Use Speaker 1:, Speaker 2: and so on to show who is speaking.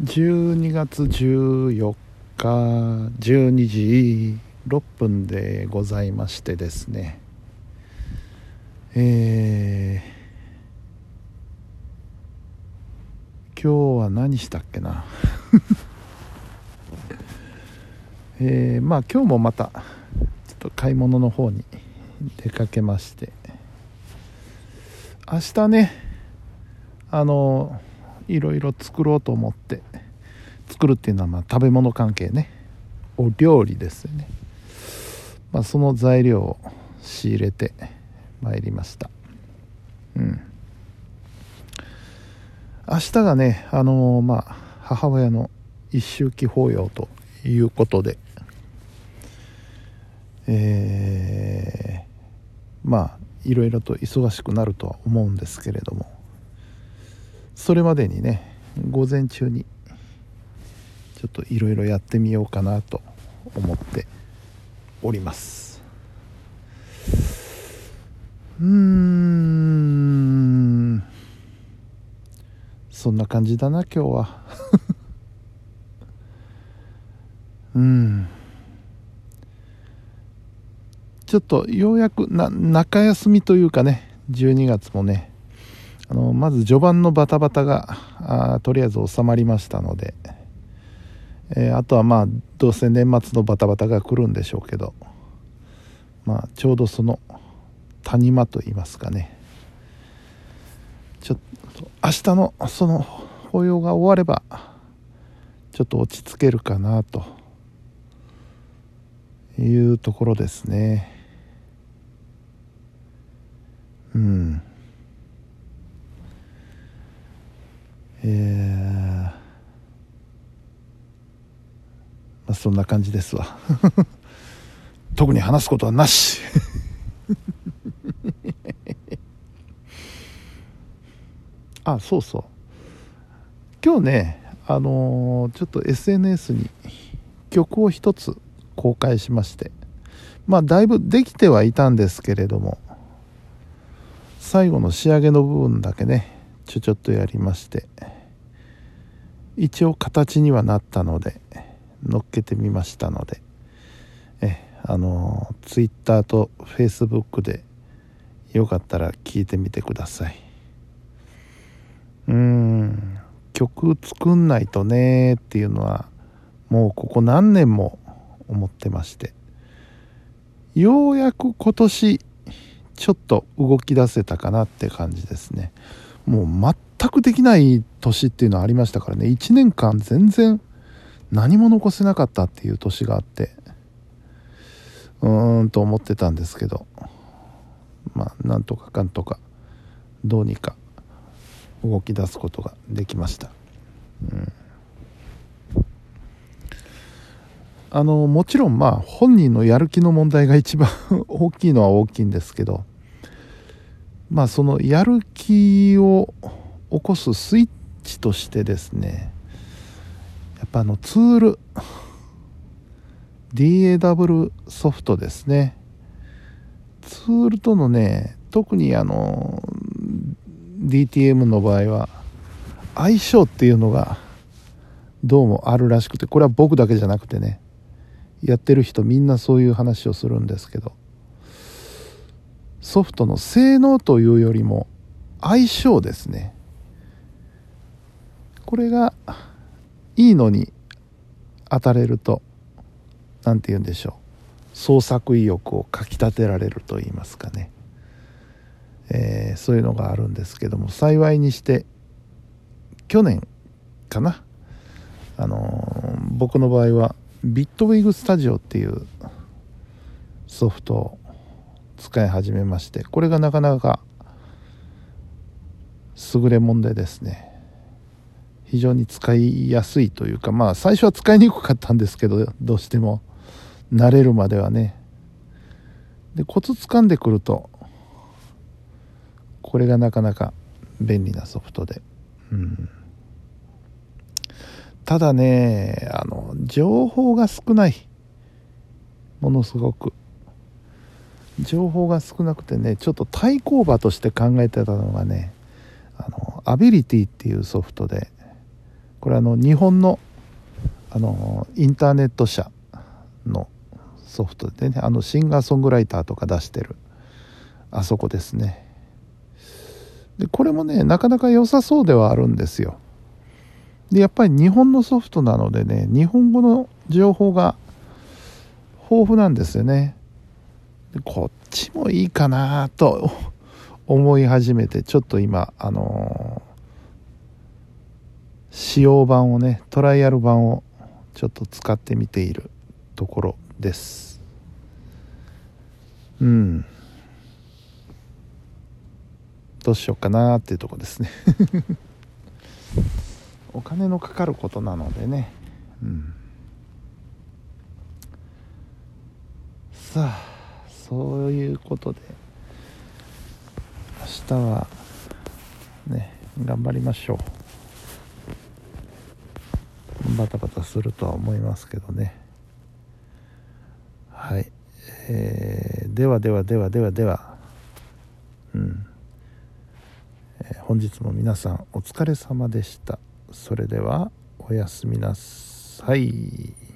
Speaker 1: 12月14日12時6分でございましてですね。えー、今日は何したっけな？えー、まあ今日もまたちょっと買い物の方に出かけまして。明日ねあのいろいろ作ろうと思って作るっていうのはまあ食べ物関係ね。お料理ですよね、まあ、その材料を仕入れてまいりました。うん。明日がねあのー、まあ母親の一周忌法要ということでえー、まあいろいろと忙しくなるとは思うんですけれどもそれまでにね午前中にちょっといろいろやってみようかなと思っております。うーん。そんな感じだな今日は。うん。ちょっとようやくな中休みというかね12月もねあのまず序盤のバタバタがあとりあえず収まりましたので、えー、あとはまあどうせ年末のバタバタが来るんでしょうけどまあちょうどその谷間といいますかね。ちょっと明日のその法要が終わればちょっと落ち着けるかなというところですね。うん。えー、まあ、そんな感じですわ。特に話すことはなし。あそうそう。今日ねあのー、ちょっと SNS に曲を一つ公開しまして。まあだいぶできてはいたんですけれども。最後の仕上げの部分だけね。ちょちょっとやりまして。一応形にはなったので乗っけてみましたので。えあのツイッターとフェイスブックでよかったら聞いてみてください。うん曲作んないとねっていうのはもうここ何年も思ってまして。ようやく今年ちょっと動き出せたかなって感じですね。もう全くできない年っていうのはありましたからね。1年間全然何も残せなかったっていう年があって。うーんと思ってたんですけど。まあなんとかかんとかどうにか動き出すことができました、うん、あのもちろんまあ本人のやる気の問題が一番 大きいのは大きいんですけど。まあそのやる気を起こすスイッチとしてですねやっぱあのツール DAW ソフトですね。ツールとのね特にあの DTM の場合は相性っていうのがどうもあるらしくてこれは僕だけじゃなくてねやってる人みんなそういう話をするんですけどソフトの性能というよりも相性ですね。これがいいのに当たれると何て言うんでしょう。創作意欲をかきたてられると言いますかね、えー、そういうのがあるんですけども幸いにして去年かな。あのー、僕の場合はビットウィグスタジオっていうソフトを使い始めましてこれがなかなか優れもんでですね。非常に使いやすいというかまあ最初は使いにくかったんですけどどうしても慣れるまではね。でコツ掴んでくるとこれがなかなか便利なソフトで。うん。ただねあの情報が少ないものすごく情報が少なくてねちょっと対抗馬として考えてたのがねあのアビリティっていうソフトでこれあの日本のあのインターネット社のソフトでねあのシンガーソングライターとか出してるあそこですね。でこれもねなかなか良さそうではあるんですよ。でやっぱり日本のソフトなのでね日本語の情報が豊富なんですよね。こっちもいいかなと思い始めてちょっと今あのー、使用版をねトライアル版をちょっと使ってみているところです。うん。どうしようかなっていうとこですね。お金のかかることなのでね。うん。さあ。そういうことで明日はね頑張りましょう。バタバタするとは思いますけどね。はい、えー、ではではではではでは。うん、えー、本日も皆さんお疲れ様でした。それではおやすみなさい。